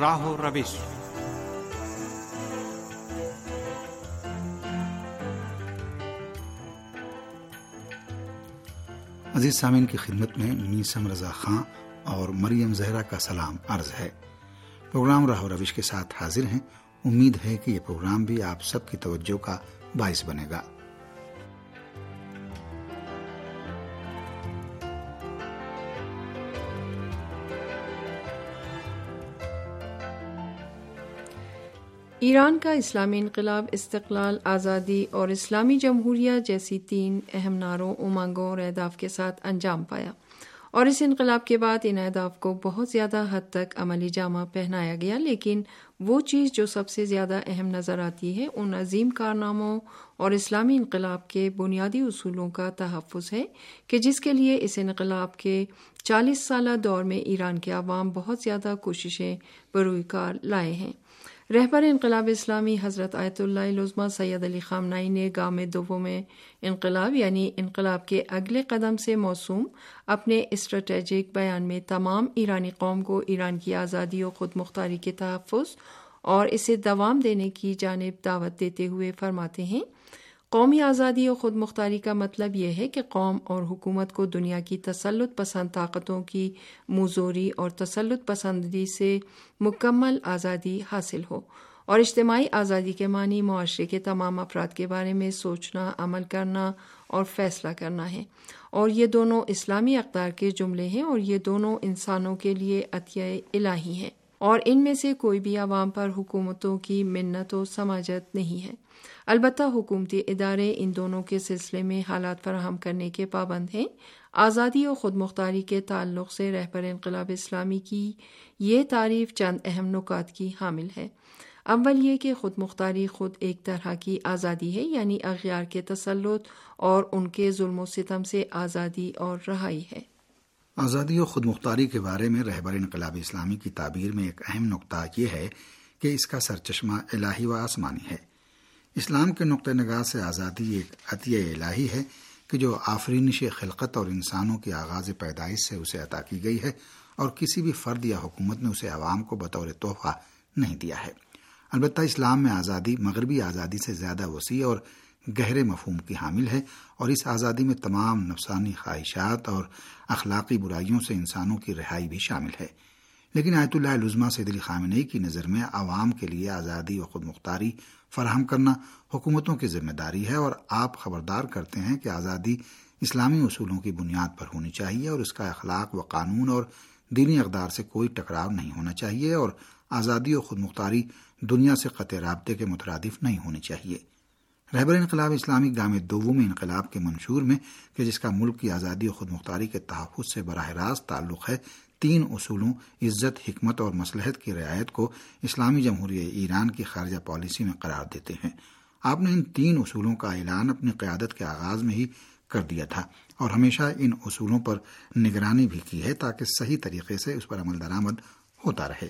راہ و روش عزیز سامعین کی خدمت میں میسم رضا خان اور مریم زہرا کا سلام عرض ہے۔ پروگرام راہ و روش کے ساتھ حاضر ہیں۔ امید ہے کہ یہ پروگرام بھی آپ سب کی توجہ کا باعث بنے گا۔ ایران کا اسلامی انقلاب، استقلال، آزادی اور اسلامی جمہوریہ جیسی تین اہم نعروں، امنگوں اور اہداف کے ساتھ انجام پایا۔ اور اس انقلاب کے بعد ان اہداف کو بہت زیادہ حد تک عملی جامہ پہنایا گیا، لیکن وہ چیز جو سب سے زیادہ اہم نظر آتی ہے، ان عظیم کارناموں اور اسلامی انقلاب کے بنیادی اصولوں کا تحفظ ہے کہ جس کے لیے اس انقلاب کے چالیس سالہ دور میں ایران کے عوام بہت زیادہ کوششیں بروئی کار لائے ہیں۔ رہبر انقلاب اسلامی حضرت آیت اللہ لزمہ سید علی خامنائی نے گام دو میں انقلاب یعنی انقلاب کے اگلے قدم سے موسوم اپنے اسٹریٹجک بیان میں تمام ایرانی قوم کو ایران کی آزادی و خود مختاری کے تحفظ اور اسے دوام دینے کی جانب دعوت دیتے ہوئے فرماتے ہیں قومی آزادی و خود مختاری کا مطلب یہ ہے کہ قوم اور حکومت کو دنیا کی تسلط پسند طاقتوں کی موزوری اور تسلط پسندی سے مکمل آزادی حاصل ہو۔ اور اجتماعی آزادی کے معنی معاشرے کے تمام افراد کے بارے میں سوچنا، عمل کرنا اور فیصلہ کرنا ہے۔ اور یہ دونوں اسلامی اقدار کے جملے ہیں اور یہ دونوں انسانوں کے لیے عطیہ الہی ہیں۔ اور ان میں سے کوئی بھی عوام پر حکومتوں کی منت و سماجت نہیں ہے۔ البتہ حکومتی ادارے ان دونوں کے سلسلے میں حالات فراہم کرنے کے پابند ہیں۔ آزادی و خود مختاری کے تعلق سے رہبر انقلاب اسلامی کی یہ تعریف چند اہم نکات کی حامل ہے۔ اول یہ کہ خود مختاری خود ایک طرح کی آزادی ہے یعنی اغیار کے تسلط اور ان کے ظلم و ستم سے آزادی اور رہائی ہے۔ آزادی و خود مختاری کے بارے میں رہبر انقلاب اسلامی کی تعبیر میں ایک اہم نقطہ یہ ہے کہ اس کا سرچشمہ الہی و آسمانی ہے۔ اسلام کے نقطۂ نگاہ سے آزادی ایک عطیہ الہی ہے کہ جو آفرینش خلقت اور انسانوں کے آغاز پیدائش سے اسے عطا کی گئی ہے اور کسی بھی فرد یا حکومت نے اسے عوام کو بطور تحفہ نہیں دیا ہے۔ البتہ اسلام میں آزادی، مغربی آزادی سے زیادہ وسیع اور گہرے مفہوم کی حامل ہے اور اس آزادی میں تمام نفسانی خواہشات اور اخلاقی برائیوں سے انسانوں کی رہائی بھی شامل ہے۔ لیکن آیت اللہ لزما سے دلی خامنئی کی نظر میں عوام کے لیے آزادی و خود مختاری فراہم کرنا حکومتوں کی ذمہ داری ہے اور آپ خبردار کرتے ہیں کہ آزادی اسلامی اصولوں کی بنیاد پر ہونی چاہیے اور اس کا اخلاق و قانون اور دینی اقدار سے کوئی ٹکراؤ نہیں ہونا چاہیے اور آزادی و خود مختاری دنیا سے قطع رابطے کے مترادف نہیں ہونی چاہیے۔ رہبر انقلاب اسلامی گام دوم انقلاب کے منشور میں کہ جس کا ملک کی آزادی و خود مختاری کے تحفظ سے براہ راست تعلق ہے، تین اصولوں، عزت، حکمت اور مسلحت کی رعایت کو اسلامی جمہوریہ ایران کی خارجہ پالیسی میں قرار دیتے ہیں۔ آپ نے ان تین اصولوں کا اعلان اپنی قیادت کے آغاز میں ہی کر دیا تھا اور ہمیشہ ان اصولوں پر نگرانی بھی کی ہے تاکہ صحیح طریقے سے اس پر عمل درآمد ہوتا رہے۔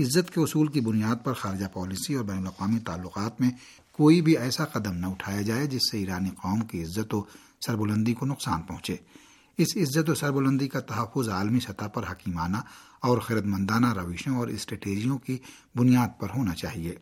عزت کے اصول کی بنیاد پر خارجہ پالیسی اور بین الاقوامی تعلقات میں کوئی بھی ایسا قدم نہ اٹھایا جائے جس سے ایرانی قوم کی عزت و سربلندی کو نقصان پہنچے۔ اس عزت و سربلندی کا تحفظ عالمی سطح پر حکیمانہ اور خرد مندانہ روشوں اور اسٹریٹجیوں کی بنیاد پر ہونا چاہیے۔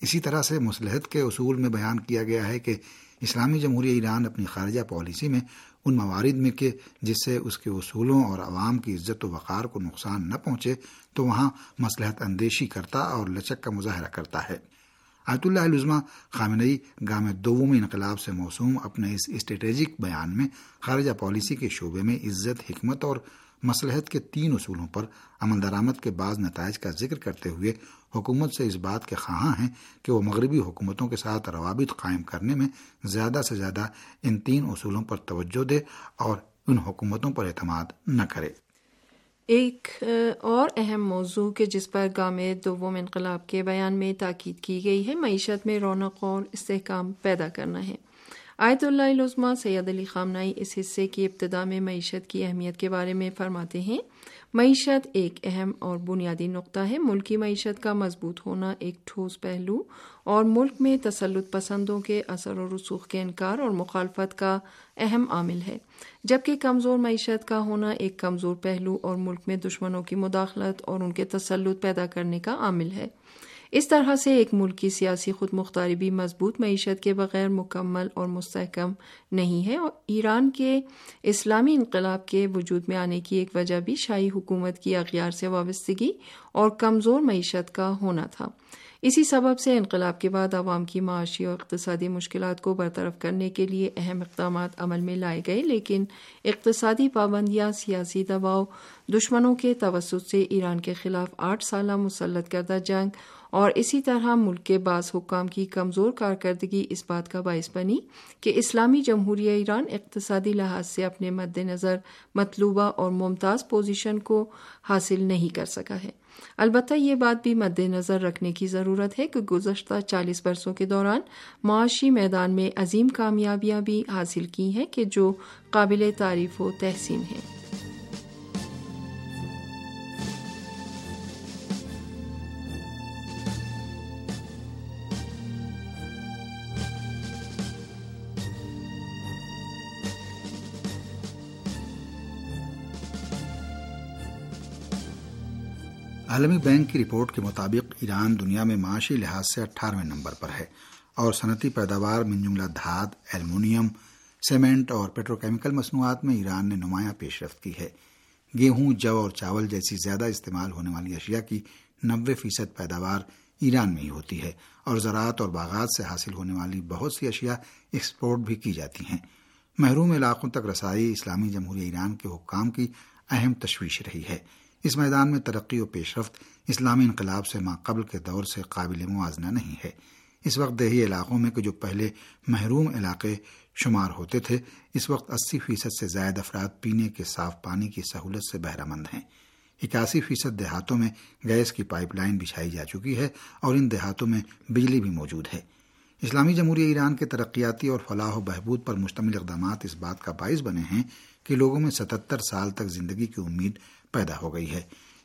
اسی طرح سے مسلحت کے اصول میں بیان کیا گیا ہے کہ اسلامی جمہوریہ ایران اپنی خارجہ پالیسی میں ان موارد میں کہ جس سے اس کے اصولوں اور عوام کی عزت و وقار کو نقصان نہ پہنچے، تو وہاں مسلحت اندیشی کرتا اور لچک کا مظاہرہ کرتا ہے۔ آیت اللہ علزمہ خامنئی گام دوم انقلاب سے موسوم اپنے اس اسٹریٹجک بیان میں خارجہ پالیسی کے شعبے میں عزت، حکمت اور مسلحت کے تین اصولوں پر عمل درآمد کے بعض نتائج کا ذکر کرتے ہوئے حکومت سے اس بات کے خواہاں ہیں کہ وہ مغربی حکومتوں کے ساتھ روابط قائم کرنے میں زیادہ سے زیادہ ان تین اصولوں پر توجہ دے اور ان حکومتوں پر اعتماد نہ کرے۔ ایک اور اہم موضوع کہ جس پر گام دوم انقلاب کے بیان میں تاکید کی گئی ہے، معیشت میں رونق اور استحکام پیدا کرنا ہے۔ آیت اللہ العظمہ سید علی خامنائی اس حصے کی ابتدا میں معیشت کی اہمیت کے بارے میں فرماتے ہیں۔ معیشت ایک اہم اور بنیادی نقطہ ہے۔ ملکی معیشت کا مضبوط ہونا ایک ٹھوس پہلو اور ملک میں تسلط پسندوں کے اثر و رسوخ کے انکار اور مخالفت کا اہم عامل ہے۔ جبکہ کمزور معیشت کا ہونا ایک کمزور پہلو اور ملک میں دشمنوں کی مداخلت اور ان کے تسلط پیدا کرنے کا عامل ہے۔ اس طرح سے ایک ملک کی سیاسی خود مختاری بھی مضبوط معیشت کے بغیر مکمل اور مستحکم نہیں ہے اور ایران کے اسلامی انقلاب کے وجود میں آنے کی ایک وجہ بھی شاہی حکومت کی اغیار سے وابستگی اور کمزور معیشت کا ہونا تھا۔ اسی سبب سے انقلاب کے بعد عوام کی معاشی اور اقتصادی مشکلات کو برطرف کرنے کے لیے اہم اقدامات عمل میں لائے گئے، لیکن اقتصادی پابندیاں، سیاسی دباؤ، دشمنوں کے توسط سے ایران کے خلاف آٹھ سالہ مسلط کردہ جنگ اور اسی طرح ملک کے بعض حکام کی کمزور کارکردگی اس بات کا باعث بنی کہ اسلامی جمہوریہ ایران اقتصادی لحاظ سے اپنے مد نظر مطلوبہ اور ممتاز پوزیشن کو حاصل نہیں کر سکا ہے۔ البتہ یہ بات بھی مد نظر رکھنے کی ضرورت ہے کہ گزشتہ چالیس برسوں کے دوران معاشی میدان میں عظیم کامیابیاں بھی حاصل کی ہیں کہ جو قابل تعریف و تحسین ہیں۔ عالمی بینک کی رپورٹ کے مطابق ایران دنیا میں معاشی لحاظ سے اٹھارہویں نمبر پر ہے اور صنعتی پیداوار میں جملہ دھات، ایلومینیم، سیمنٹ اور پیٹروکیمیکل مصنوعات میں ایران نے نمایاں پیش رفت کی ہے۔ گیہوں، جو اور چاول جیسی زیادہ استعمال ہونے والی اشیاء کی نوے فیصد پیداوار ایران میں ہی ہوتی ہے اور زراعت اور باغات سے حاصل ہونے والی بہت سی اشیاء ایکسپورٹ بھی کی جاتی ہیں۔ محروم علاقوں تک رسائی اسلامی جمہوریہ ایران کے حکام کی اہم تشویش رہی ہے۔ اس میدان میں ترقی و پیش رفت اسلامی انقلاب سے ماقبل کے دور سے قابل موازنہ نہیں ہے۔ اس وقت دیہی علاقوں میں کہ جو پہلے محروم علاقے شمار ہوتے تھے، اس وقت اسی فیصد سے زائد افراد پینے کے صاف پانی کی سہولت سے بہرہ مند ہیں۔ اکاسی فیصد دیہاتوں میں گیس کی پائپ لائن بچھائی جا چکی ہے اور ان دیہاتوں میں بجلی بھی موجود ہے۔ اسلامی جمہوریہ ایران کے ترقیاتی اور فلاح و بہبود پر مشتمل اقدامات اس بات کا باعث بنے ہیں کہ لوگوں میں ستتر سال تک زندگی کی امید پیدا ہو گئی ہے۔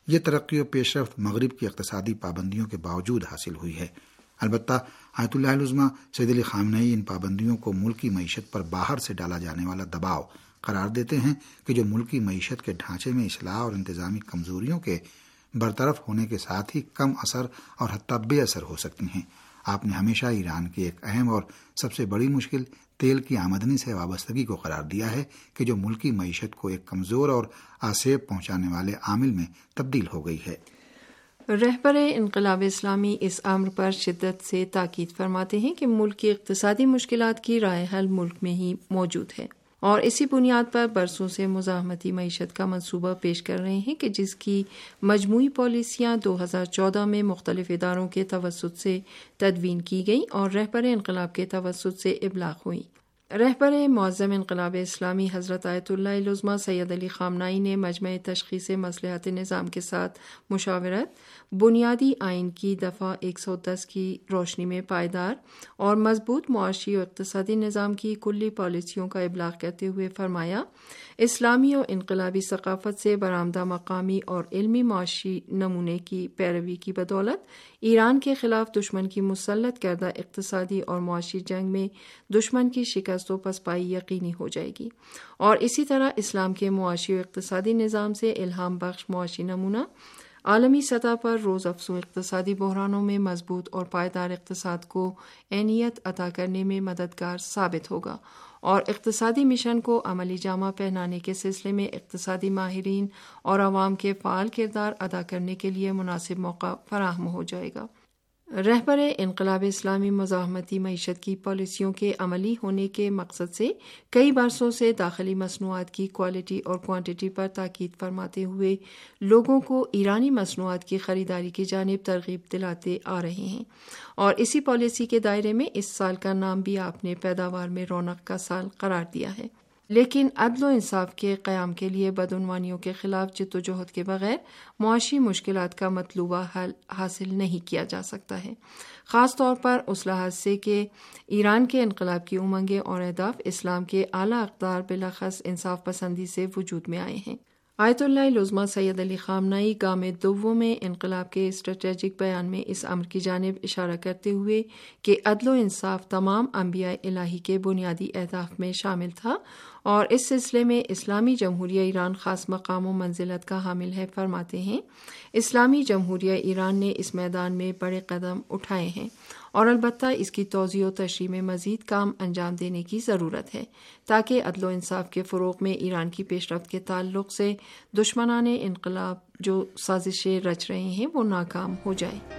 یہ ترقی و پیش رفت مغرب کی اقتصادی پابندیوں کے باوجود حاصل ہوئی ہے۔ البتہ آیت اللہ علزمہ سید علی خامنئی ان پابندیوں کو ملکی معیشت پر باہر سے ڈالا جانے والا دباؤ قرار دیتے ہیں کہ جو ملکی معیشت کے ڈھانچے میں اصلاح اور انتظامی کمزوریوں کے برطرف ہونے کے ساتھ ہی کم اثر اور حتیٰ بے اثر ہو سکتی ہیں۔ آپ نے ہمیشہ ایران کی ایک اہم اور سب سے بڑی مشکل تیل کی آمدنی سے وابستگی کو قرار دیا ہے کہ جو ملکی معیشت کو ایک کمزور اور آسیب پہنچانے والے عامل میں تبدیل ہو گئی ہے۔ رہبر انقلاب اسلامی اس عمر پر شدت سے تاکید فرماتے ہیں کہ ملک کی اقتصادی مشکلات کی رائے حل ملک میں ہی موجود ہے۔ اور اسی بنیاد پر برسوں سے مزاحمتی معیشت کا منصوبہ پیش کر رہے ہیں کہ جس کی مجموعی پالیسیاں دو ہزار چودہ میں مختلف اداروں کے توسط سے تدوین کی گئیں اور رہبر انقلاب کے توسط سے ابلاغ ہوئیں۔ رہبر معظم انقلاب اسلامی حضرت آیت اللہ العظمہ سید علی خامنائی نے مجمع تشخیص مسلحت نظام کے ساتھ مشاورت بنیادی آئین کی دفعہ ایک سو دس کی روشنی میں پائیدار اور مضبوط معاشی اور اقتصادی نظام کی کلی پالیسیوں کا ابلاغ کرتے ہوئے فرمایا، اسلامی اور انقلابی ثقافت سے برآمدہ مقامی اور علمی معاشی نمونے کی پیروی کی بدولت، ایران کے خلاف دشمن کی مسلط کردہ اقتصادی اور معاشی جنگ میں دشمن کی شکست و پسپائی یقینی ہو جائے گی۔ اور اسی طرح اسلام کے معاشی و اقتصادی نظام سے الہام بخش معاشی نمونہ عالمی سطح پر روز افسو اقتصادی بحرانوں میں مضبوط اور پائیدار اقتصاد کو اہمیت عطا کرنے میں مددگار ثابت ہوگا۔ اور اقتصادی مشن کو عملی جامہ پہنانے کے سلسلے میں اقتصادی ماہرین اور عوام کے فعال کردار ادا کرنے کے لیے مناسب موقع فراہم ہو جائے گا۔ رہبر انقلاب اسلامی مزاحمتی معیشت کی پالیسیوں کے عملی ہونے کے مقصد سے کئی برسوں سے داخلی مصنوعات کی کوالٹی اور کوانٹٹی پر تاکید فرماتے ہوئے لوگوں کو ایرانی مصنوعات کی خریداری کی جانب ترغیب دلاتے آ رہے ہیں۔ اور اسی پالیسی کے دائرے میں اس سال کا نام بھی آپ نے پیداوار میں رونق کا سال قرار دیا ہے۔ لیکن عدل و انصاف کے قیام کے لیے بدعنوانیوں کے خلاف جد و جہد کے بغیر معاشی مشکلات کا مطلوبہ حل حاصل نہیں کیا جا سکتا ہے۔ خاص طور پر اس لحاظ سے کہ ایران کے انقلاب کی امنگیں اور اہداف اسلام کے اعلیٰ اقدار بلاخص انصاف پسندی سے وجود میں آئے ہیں۔ آیت اللہ لزما سید علی خامنائی گام دو میں انقلاب کے اسٹریٹجک بیان میں اس امر کی جانب اشارہ کرتے ہوئے کہ عدل و انصاف تمام انبیاء الہی کے بنیادی اہداف میں شامل تھا اور اس سلسلے میں اسلامی جمہوریہ ایران خاص مقام و منزلت کا حامل ہے فرماتے ہیں۔ اسلامی جمہوریہ ایران نے اس میدان میں بڑے قدم اٹھائے ہیں اور البتہ اس کی توضیع و تشریح میں مزید کام انجام دینے کی ضرورت ہے تاکہ عدل و انصاف کے فروغ میں ایران کی پیش رفت کے تعلق سے دشمنان انقلاب جو سازشیں رچ رہے ہیں وہ ناکام ہو جائیں۔